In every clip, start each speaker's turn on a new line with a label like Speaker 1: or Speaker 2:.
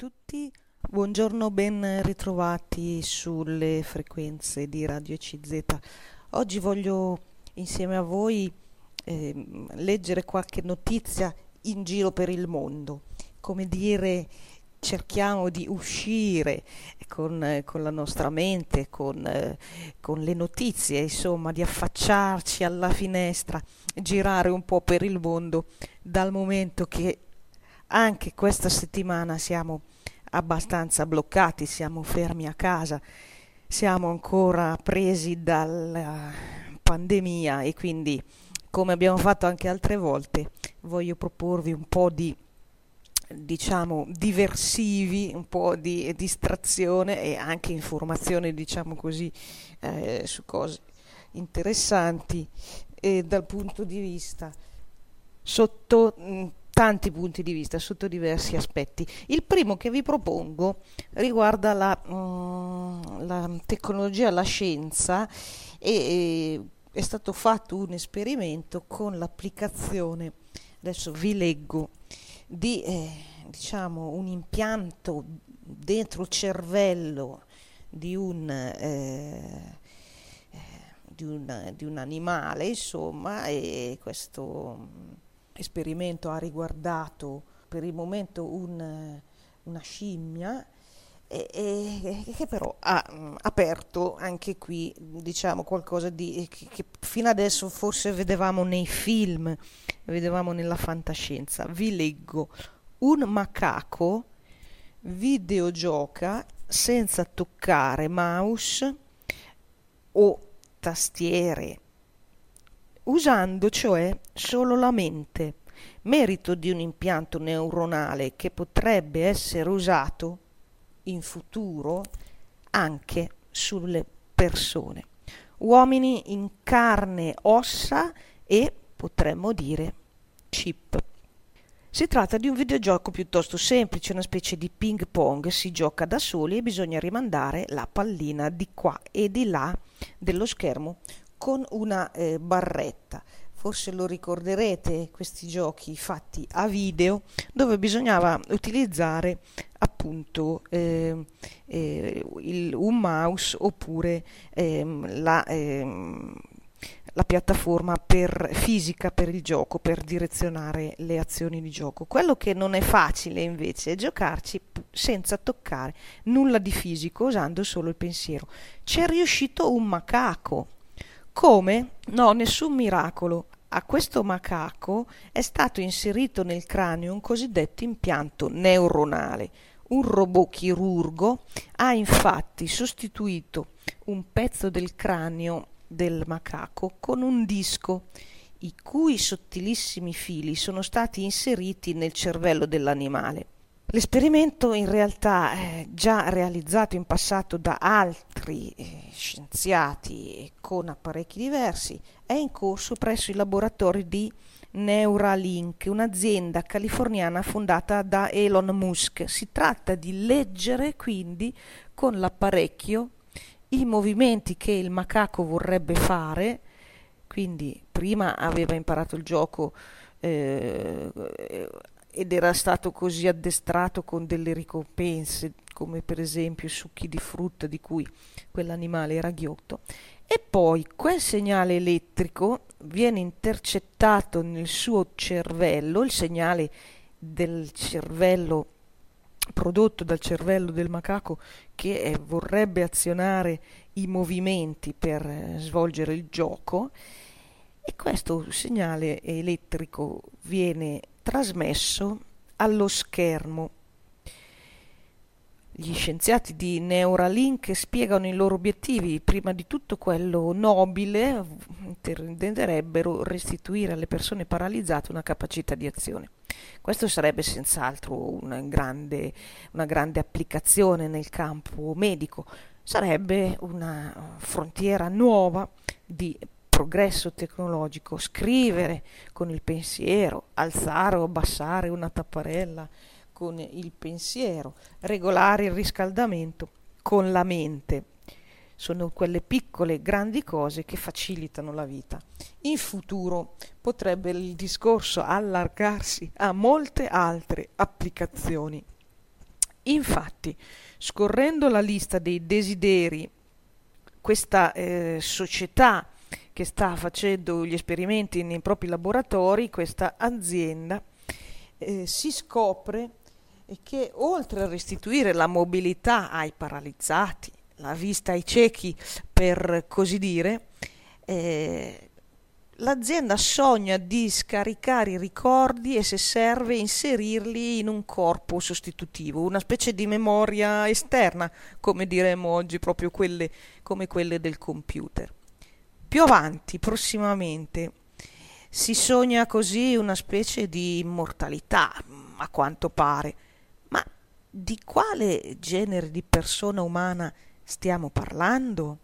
Speaker 1: tutti, buongiorno, ben ritrovati sulle frequenze di Radio CZ. Oggi voglio insieme a voi eh, leggere qualche notizia in giro per il mondo, come dire cerchiamo di uscire con, eh, con la nostra mente, con, eh, con, le notizie, insomma, di affacciarci alla finestra, girare un po' per il mondo, dal momento che anche questa settimana siamo abbastanza bloccati, siamo fermi a casa, siamo ancora presi dalla pandemia e quindi come abbiamo fatto anche altre volte voglio proporvi un po' di diciamo diversivi, un po' di distrazione e anche informazione diciamo così eh, su cose interessanti. Eh, dal punto di vista sotto tanti punti di vista, sotto diversi aspetti. Il primo che vi propongo riguarda la, uh, la tecnologia, la scienza e, e è stato fatto un esperimento con l'applicazione, adesso vi leggo, di eh, diciamo, un impianto dentro il cervello di un, eh, eh di un, di un animale, insomma, e questo esperimento ha riguardato per il momento un, una scimmia e, e, che però ha mh, aperto anche qui diciamo qualcosa di, che, che fino adesso forse vedevamo nei film, vedevamo nella fantascienza. Vi leggo, un macaco videogioca senza toccare mouse o tastiere usando cioè solo la mente, merito di un impianto neuronale che potrebbe essere usato in futuro anche sulle persone, uomini in carne, ossa e potremmo dire chip. Si tratta di un videogioco piuttosto semplice, una specie di ping pong, si gioca da soli e bisogna rimandare la pallina di qua e di là dello schermo con una eh, barretta. Forse lo ricorderete questi giochi fatti a video dove bisognava utilizzare appunto eh, eh, il, un mouse oppure ehm, la, ehm, la piattaforma per, fisica per il gioco, per direzionare le azioni di gioco. Quello che non è facile invece è giocarci senza toccare nulla di fisico, usando solo il pensiero. C'è riuscito un macaco come? No, nessun miracolo. A questo macaco è stato inserito nel cranio un cosiddetto impianto neuronale. Un robot chirurgo ha infatti sostituito un pezzo del cranio del macaco con un disco i cui sottilissimi fili sono stati inseriti nel cervello dell'animale. L'esperimento in realtà è già realizzato in passato da altri eh, scienziati con apparecchi diversi, è in corso presso i laboratori di Neuralink, un'azienda californiana fondata da Elon Musk. Si tratta di leggere quindi con l'apparecchio i movimenti che il macaco vorrebbe fare, quindi prima aveva imparato il gioco eh, ed era stato così addestrato con delle ricompense, come per esempio succhi di frutta di cui quell'animale era ghiotto, e poi quel segnale elettrico viene intercettato nel suo cervello, il segnale del cervello prodotto dal cervello del macaco che eh, vorrebbe azionare i movimenti per eh, svolgere il gioco. E questo segnale elettrico viene trasmesso allo schermo. Gli scienziati di Neuralink spiegano i loro obiettivi, prima di tutto quello nobile, intenderebbero restituire alle persone paralizzate una capacità di azione. Questo sarebbe senz'altro una grande, una grande applicazione nel campo medico, sarebbe una frontiera nuova di progresso tecnologico, scrivere con il pensiero, alzare o abbassare una tapparella con il pensiero, regolare il riscaldamento con la mente. Sono quelle piccole grandi cose che facilitano la vita. In futuro potrebbe il discorso allargarsi a molte altre applicazioni. Infatti, scorrendo la lista dei desideri, questa eh, società che sta facendo gli esperimenti nei propri laboratori, questa azienda, eh, si scopre che oltre a restituire la mobilità ai paralizzati, la vista ai ciechi per così dire, eh, l'azienda sogna di scaricare i ricordi e se serve inserirli in un corpo sostitutivo, una specie di memoria esterna, come diremmo oggi, proprio quelle come quelle del computer. Più avanti, prossimamente, si sogna così una specie di immortalità, a quanto pare. Ma di quale genere di persona umana stiamo parlando?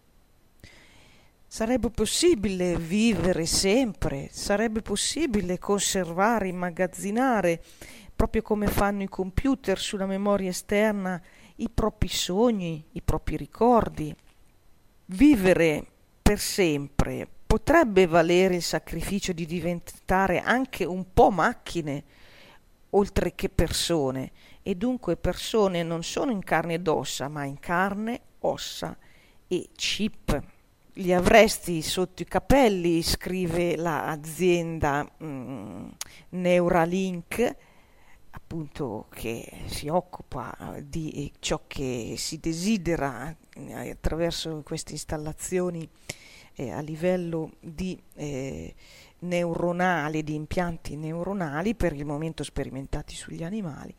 Speaker 1: Sarebbe possibile vivere sempre, sarebbe possibile conservare, immagazzinare, proprio come fanno i computer sulla memoria esterna, i propri sogni, i propri ricordi. Vivere per sempre potrebbe valere il sacrificio di diventare anche un po' macchine, oltre che persone, e dunque persone non sono in carne ed ossa, ma in carne, ossa e chip. Li avresti sotto i capelli, scrive l'azienda mm, Neuralink, appunto che si occupa di ciò che si desidera eh, attraverso queste installazioni eh, a livello di eh, neuronali, di impianti neuronali, per il momento sperimentati sugli animali,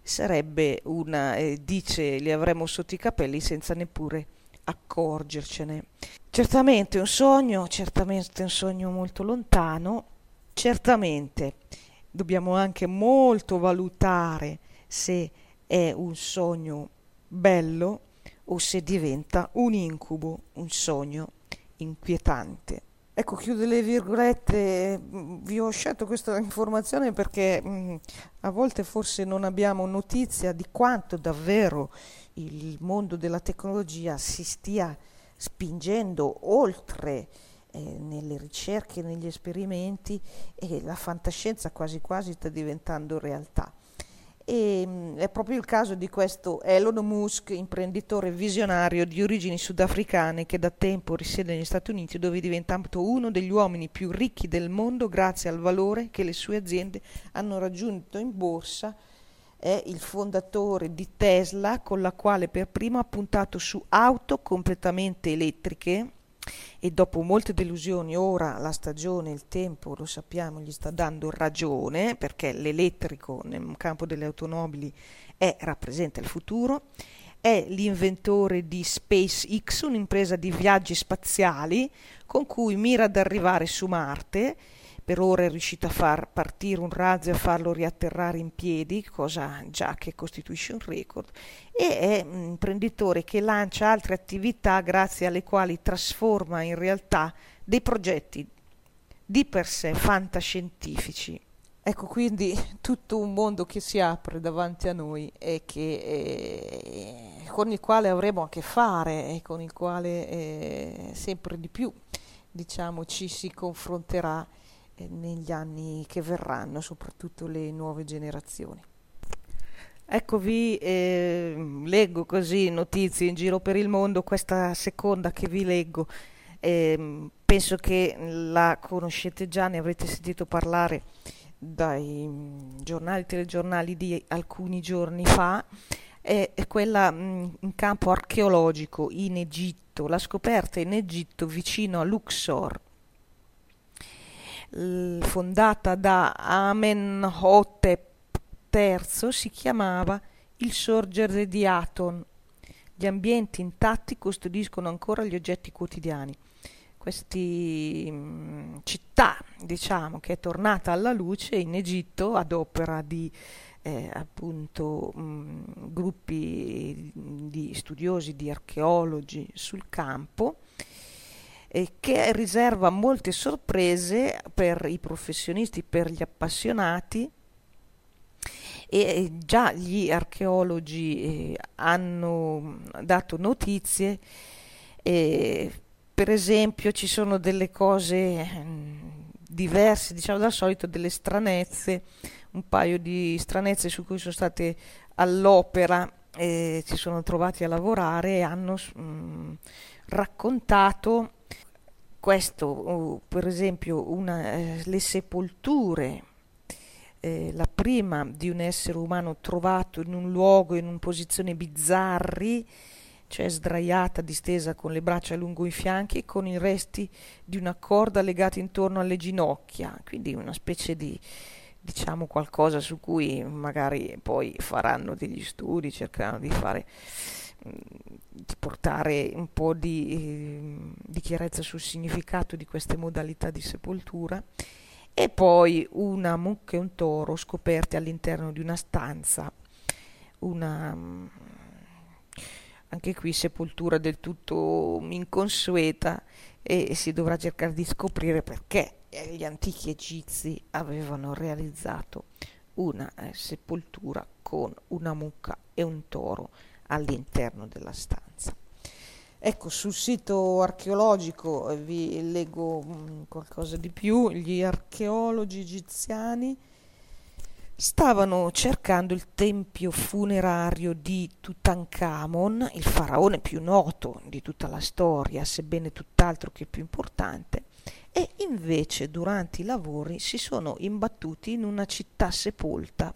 Speaker 1: sarebbe una, eh, dice, li avremo sotto i capelli senza neppure accorgercene. Certamente un sogno, certamente un sogno molto lontano, certamente dobbiamo anche molto valutare se è un sogno bello o se diventa un incubo, un sogno inquietante. Ecco, chiudo le virgolette, vi ho scelto questa informazione perché mh, a volte forse non abbiamo notizia di quanto davvero il mondo della tecnologia si stia spingendo oltre eh, nelle ricerche, negli esperimenti e la fantascienza quasi quasi sta diventando realtà. E, mh, mm, è proprio il caso di questo Elon Musk, imprenditore visionario di origini sudafricane che da tempo risiede negli Stati Uniti dove è diventato uno degli uomini più ricchi del mondo grazie al valore che le sue aziende hanno raggiunto in borsa è il fondatore di Tesla con la quale per primo ha puntato su auto completamente elettriche e dopo molte delusioni ora la stagione, il tempo, lo sappiamo, gli sta dando ragione perché l'elettrico nel campo delle automobili è, rappresenta il futuro è l'inventore di SpaceX, un'impresa di viaggi spaziali con cui mira ad arrivare su Marte per ora è riuscito a far partire un razzo e a farlo riatterrare in piedi, cosa già che costituisce un record, e è un imprenditore che lancia altre attività grazie alle quali trasforma in realtà dei progetti di per sé fantascientifici. Ecco quindi tutto un mondo che si apre davanti a noi e che, eh, con il quale avremo a che fare e con il quale eh, sempre di più diciamo, ci si confronterà negli anni che verranno, soprattutto le nuove generazioni. Ecco, vi eh, leggo così notizie in giro per il mondo, questa seconda che vi leggo, eh, penso che la conoscete già, ne avrete sentito parlare dai mm, giornali telegiornali di alcuni giorni fa, è quella mh, mm, in campo archeologico in Egitto, la scoperta in Egitto vicino a Luxor fondata da Amenhotep III, si chiamava il sorgere di Aton. Gli ambienti intatti custodiscono ancora gli oggetti quotidiani. Questa città, diciamo, che è tornata alla luce in Egitto ad opera di eh, appunto mh, gruppi di studiosi, di archeologi sul campo, e che riserva molte sorprese per i professionisti, per gli appassionati. E già gli archeologi eh, hanno dato notizie eh, per esempio ci sono delle cose mm, diverse diciamo dal solito delle stranezze un paio di stranezze su cui sono state all'opera eh, si sono trovati a lavorare e hanno mh, mm, raccontato questo, per esempio, una, eh, le sepolture, eh, la prima di un essere umano trovato in un luogo, in una posizione bizzarri, cioè sdraiata, distesa con le braccia lungo i fianchi, con i resti di una corda legata intorno alle ginocchia, quindi una specie di diciamo qualcosa su cui magari poi faranno degli studi, cercheranno di fare di portare un po' di, eh, di, chiarezza sul significato di queste modalità di sepoltura e poi una mucca e un toro scoperti all'interno di una stanza, una anche qui sepoltura del tutto inconsueta e si dovrà cercare di scoprire perché gli antichi egizi avevano realizzato una eh, sepoltura con una mucca e un toro all'interno della stanza. Ecco, sul sito archeologico eh, vi leggo mm, qualcosa di più. Gli archeologi egiziani stavano cercando il tempio funerario di Tutankhamon, il faraone più noto di tutta la storia, sebbene tutt'altro che più importante, e invece durante i lavori si sono imbattuti in una città sepolta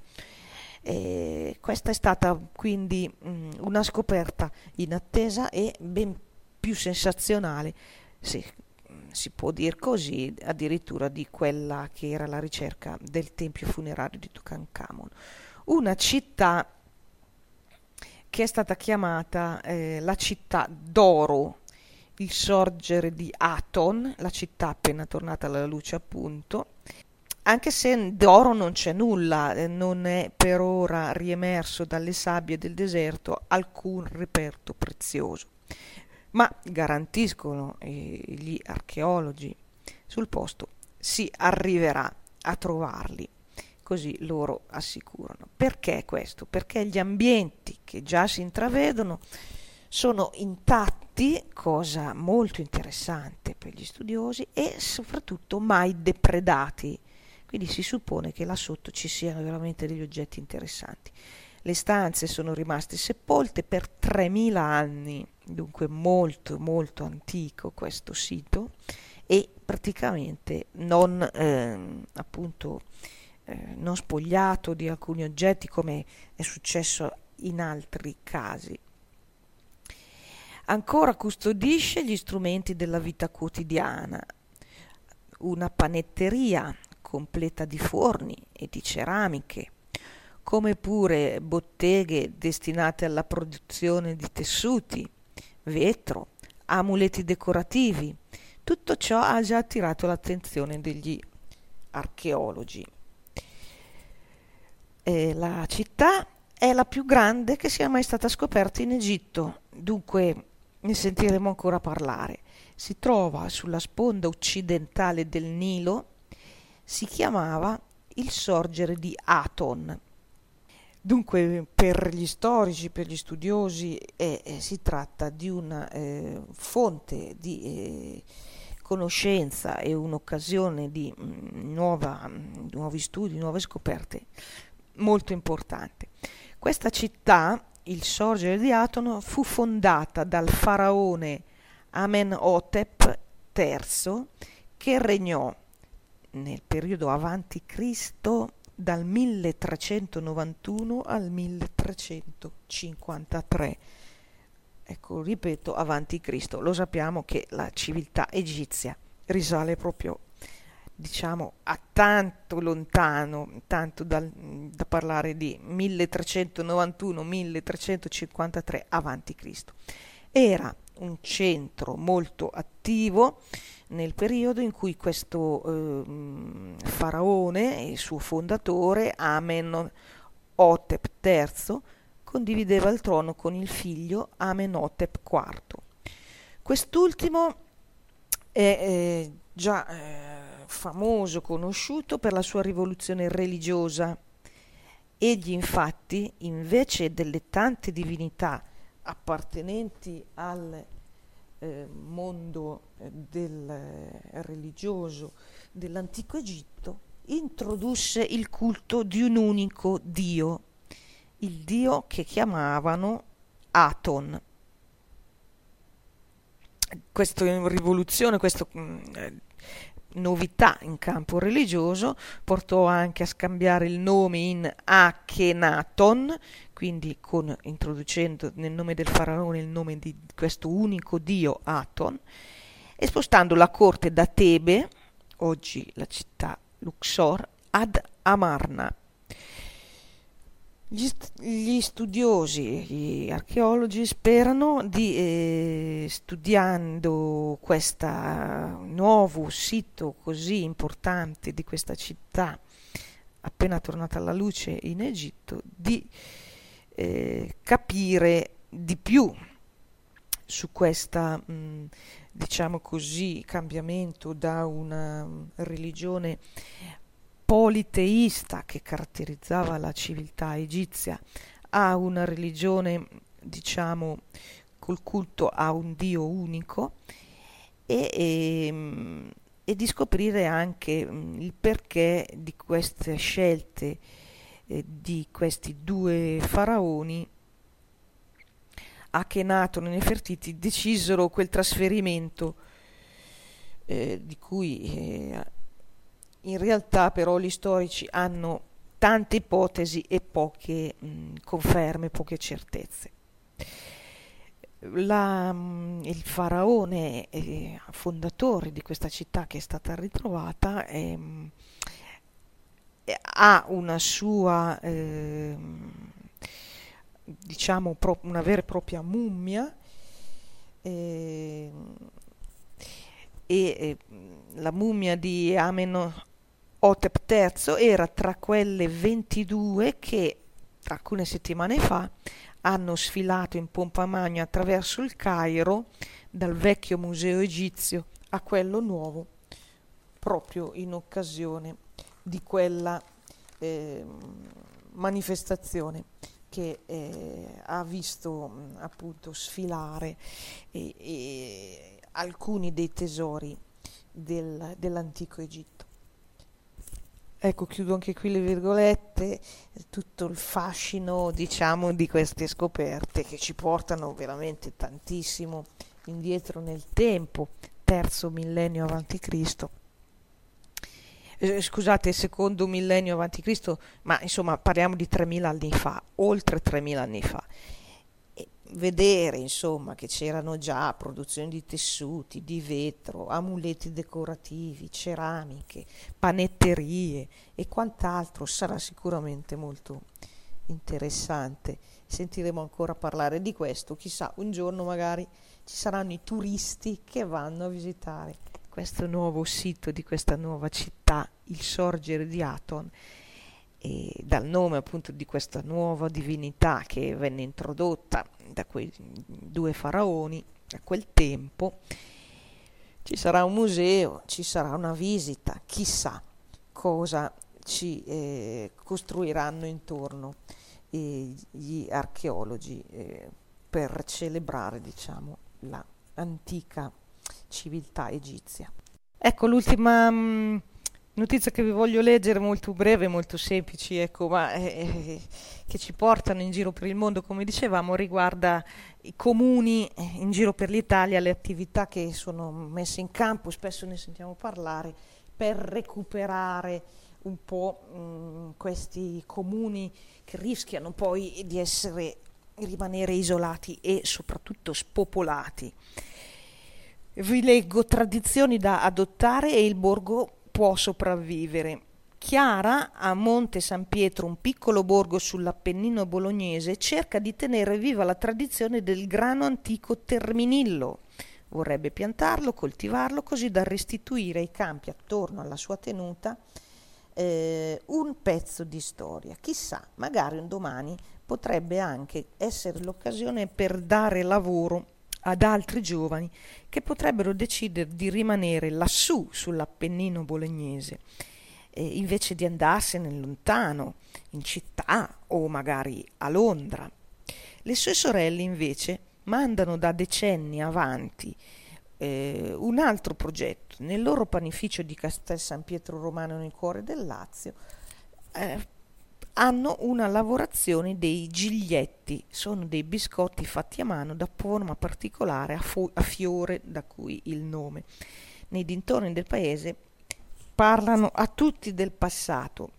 Speaker 1: e questa è stata quindi mh, una scoperta inattesa e ben più sensazionale, se si può dire così, addirittura di quella che era la ricerca del tempio funerario di Tutankhamon. Una città che è stata chiamata eh, la città d'oro, il sorgere di Aton, la città appena tornata alla luce appunto, anche se d'oro non c'è nulla, eh, non è per ora riemerso dalle sabbie del deserto alcun reperto prezioso, ma garantiscono eh, gli archeologi sul posto si arriverà a trovarli, così loro assicurano. Perché questo? Perché gli ambienti che già si intravedono sono intatti, cosa molto interessante per gli studiosi, e soprattutto mai depredati quindi si suppone che là sotto ci siano veramente degli oggetti interessanti. Le stanze sono rimaste sepolte per 3000 anni, dunque molto molto antico questo sito e praticamente non eh, appunto eh, non spogliato di alcuni oggetti come è successo in altri casi. Ancora custodisce gli strumenti della vita quotidiana, una panetteria completa di forni e di ceramiche, come pure botteghe destinate alla produzione di tessuti, vetro, amuleti decorativi. Tutto ciò ha già attirato l'attenzione degli archeologi. E la città è la più grande che sia mai stata scoperta in Egitto, dunque ne sentiremo ancora parlare. Si trova sulla sponda occidentale del Nilo si chiamava il sorgere di Aton. Dunque, per gli storici, per gli studiosi, eh, eh, si tratta di una eh, fonte di eh, conoscenza e un'occasione di mh, mm, nuova, mh, mm, nuovi studi, nuove scoperte molto importante. Questa città, il sorgere di Aton, fu fondata dal faraone Amenhotep III che regnò nel periodo avanti Cristo dal 1391 al 1353. Ecco, ripeto, avanti Cristo. Lo sappiamo che la civiltà egizia risale proprio, diciamo, a tanto lontano, tanto dal, da parlare di 1391-1353 avanti Cristo. Era un centro molto attivo nel periodo in cui questo eh, faraone e il suo fondatore Amenhotep III condivideva il trono con il figlio Amenhotep IV. Quest'ultimo è eh, già eh, famoso, conosciuto per la sua rivoluzione religiosa. Egli infatti, invece delle tante divinità appartenenti al eh, mondo eh, del eh, religioso dell'antico Egitto, introdusse il culto di un unico Dio il dio che chiamavano Aton. Questa rivoluzione, questa mm, novità in campo religioso portò anche a scambiare il nome in Akhenaton, quindi con, introducendo nel nome del faraone il nome di questo unico dio Aton, e spostando la corte da Tebe, oggi la città Luxor, ad Amarna. Gli, gli, studiosi, gli archeologi sperano di, eh, studiando questo nuovo sito così importante di questa città appena tornata alla luce in Egitto, di eh, capire di più su questo, diciamo così, cambiamento da una religione politeista che caratterizzava la civiltà egizia a una religione, diciamo, col culto a un Dio unico e, e, ehm, e di scoprire anche mm, il perché di queste scelte eh, di questi due faraoni Akhenaton e Nefertiti decisero quel trasferimento eh, di cui eh, in realtà però gli storici hanno tante ipotesi e poche mh, conferme, poche certezze. La, mh, il faraone eh, fondatore di questa città che è stata ritrovata eh, ha una sua eh, diciamo pro, una vera e propria mummia ehm, e, la mummia di Ameno Otep III era tra quelle 22 che alcune settimane fa hanno sfilato in pompa magna attraverso il Cairo dal vecchio museo egizio a quello nuovo proprio in occasione di quella eh, manifestazione che eh, ha visto appunto sfilare eh, alcuni dei tesori del, dell'antico Egitto. Ecco, chiudo anche qui le virgolette, tutto il fascino, diciamo, di queste scoperte che ci portano veramente tantissimo indietro nel tempo, terzo millennio avanti Cristo. Eh, scusate, secondo millennio avanti Cristo, ma insomma parliamo di 3000 anni fa, oltre 3000 anni fa vedere insomma che c'erano già produzioni di tessuti, di vetro, amuleti decorativi, ceramiche, panetterie e quant'altro. Sarà sicuramente molto interessante. Sentiremo ancora parlare di questo, chissà, un giorno magari ci saranno i turisti che vanno a visitare questo nuovo sito di questa nuova città, il sorgere di Aton e dal nome appunto di questa nuova divinità che venne introdotta da quei due faraoni a quel tempo, ci sarà un museo, ci sarà una visita, chissà cosa ci eh, costruiranno intorno eh, gli archeologi eh, per celebrare diciamo l'antica civiltà egizia. Ecco l'ultima mh, mm, Notizia che vi voglio leggere molto breve, molto semplici, ecco, ma eh, eh, che ci portano in giro per il mondo, come dicevamo, riguarda i comuni eh, in giro per l'Italia, le attività che sono messe in campo, spesso ne sentiamo parlare, per recuperare un po' mh, mm, questi comuni che rischiano poi di essere, rimanere isolati e soprattutto spopolati. Vi leggo tradizioni da adottare e il borgo può sopravvivere. Chiara, a Monte San Pietro, un piccolo borgo sull'Appennino bolognese, cerca di tenere viva la tradizione del grano antico terminillo. Vorrebbe piantarlo, coltivarlo, così da restituire ai campi attorno alla sua tenuta eh, un pezzo di storia. Chissà, magari un domani potrebbe anche essere l'occasione per dare lavoro ad altri giovani che potrebbero decidere di rimanere lassù sull'Appennino bolognese eh, invece di andarsene lontano, in città o magari a Londra. Le sue sorelle invece mandano da decenni avanti eh, un altro progetto. Nel loro panificio di Castel San Pietro Romano nel cuore del Lazio eh, hanno una lavorazione dei giglietti, sono dei biscotti fatti a mano da forma particolare a, fu- a fiore, da cui il nome. Nei dintorni del paese parlano a tutti del passato.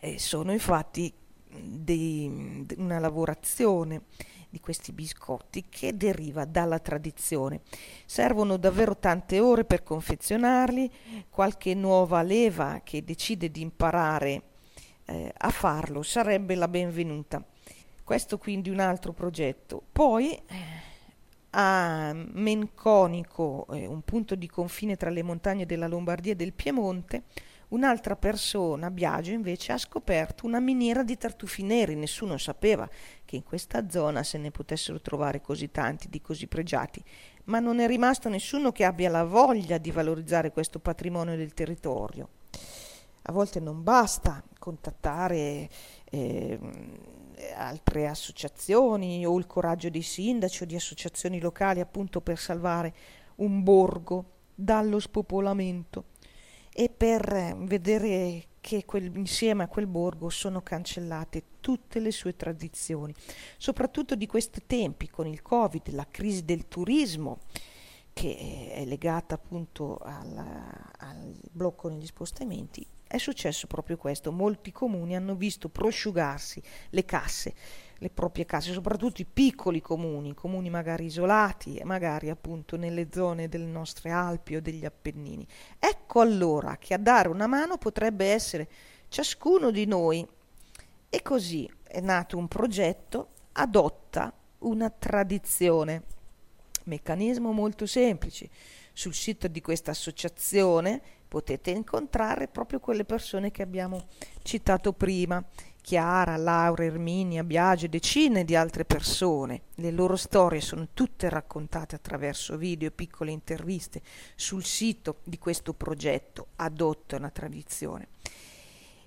Speaker 1: Eh, sono infatti di una lavorazione di questi biscotti che deriva dalla tradizione. Servono davvero tante ore per confezionarli, qualche nuova leva che decide di imparare eh, a farlo sarebbe la benvenuta. Questo quindi un altro progetto. Poi eh, a Menconico, eh, un punto di confine tra le montagne della Lombardia e del Piemonte, Un'altra persona, Biagio, invece ha scoperto una miniera di tartufi neri. Nessuno sapeva che in questa zona se ne potessero trovare così tanti, di così pregiati, ma non è rimasto nessuno che abbia la voglia di valorizzare questo patrimonio del territorio. A volte non basta contattare eh, altre associazioni o il coraggio dei sindaci o di associazioni locali appunto per salvare un borgo dallo spopolamento. E per vedere che quel, insieme a quel borgo sono cancellate tutte le sue tradizioni, soprattutto di questi tempi con il Covid, la crisi del turismo che è legata appunto al, al blocco negli spostamenti, è successo proprio questo, molti comuni hanno visto prosciugarsi le casse le proprie case, soprattutto i piccoli comuni, comuni magari isolati magari appunto nelle zone delle nostre Alpi o degli Appennini. Ecco allora che a dare una mano potrebbe essere ciascuno di noi. E così è nato un progetto, adotta una tradizione. Meccanismo molto semplice. Sul sito di questa associazione potete incontrare proprio quelle persone che abbiamo citato prima Chiara, Laura, Erminia, Biagio e decine di altre persone. Le loro storie sono tutte raccontate attraverso video e piccole interviste sul sito di questo progetto Adotta una tradizione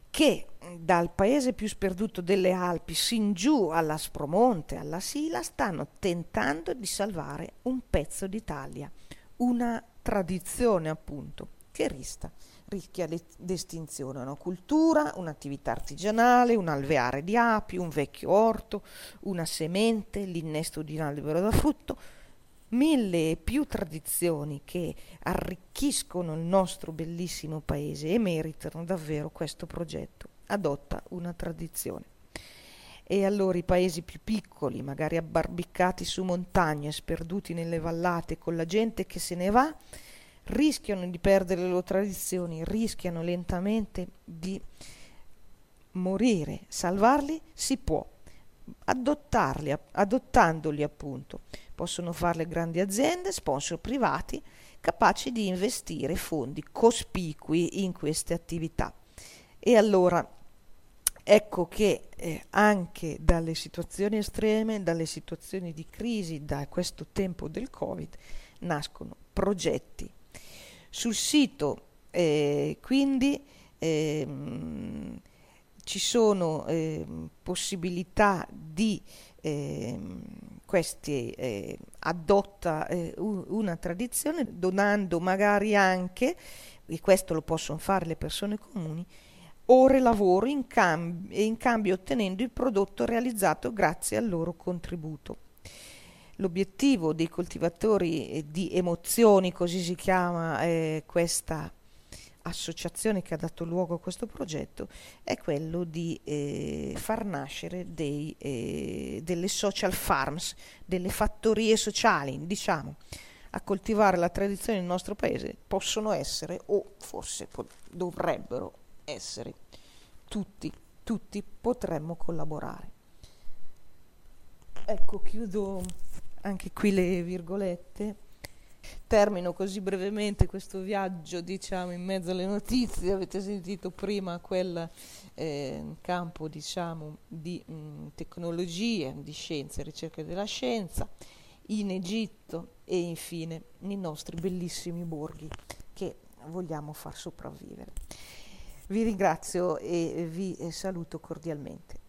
Speaker 1: che dal paese più sperduto delle Alpi sin giù all'Aspromonte, alla Sila, stanno tentando di salvare un pezzo d'Italia, una tradizione appunto che resta rischia l'estinzione, una cultura, un'attività artigianale, un alveare di api, un vecchio orto, una semente, l'innesto di un albero da frutto, mille e più tradizioni che arricchiscono il nostro bellissimo paese e meritano davvero questo progetto. Adotta una tradizione. E allora i paesi più piccoli, magari abbarbicati su montagne, sperduti nelle vallate, con la gente che se ne va, rischiano di perdere le loro tradizioni, rischiano lentamente di morire. Salvarli si può, adottarli, adottandoli appunto. Possono farle grandi aziende, sponsor privati, capaci di investire fondi cospicui in queste attività. E allora ecco che eh, anche dalle situazioni estreme, dalle situazioni di crisi, da questo tempo del Covid, nascono progetti sul sito eh, quindi eh, ci sono eh, possibilità di ehm, questi eh, adotta eh, una tradizione donando magari anche, e questo lo possono fare le persone comuni, ore lavoro in cambio, in cambio ottenendo il prodotto realizzato grazie al loro contributo. L'obiettivo dei coltivatori eh, di emozioni, così si chiama eh, questa associazione che ha dato luogo a questo progetto, è quello di eh, far nascere dei, eh, delle social farms, delle fattorie sociali, diciamo. A coltivare la tradizione nel nostro paese possono essere, o forse po- dovrebbero essere, tutti, tutti potremmo collaborare. Ecco, chiudo anche qui le virgolette. Termino così brevemente questo viaggio, diciamo, in mezzo alle notizie. Avete sentito prima quel eh, campo, diciamo, di mh, tecnologie, di scienze, ricerche della scienza, in Egitto e infine nei nostri bellissimi borghi che vogliamo far sopravvivere. Vi ringrazio e vi saluto cordialmente.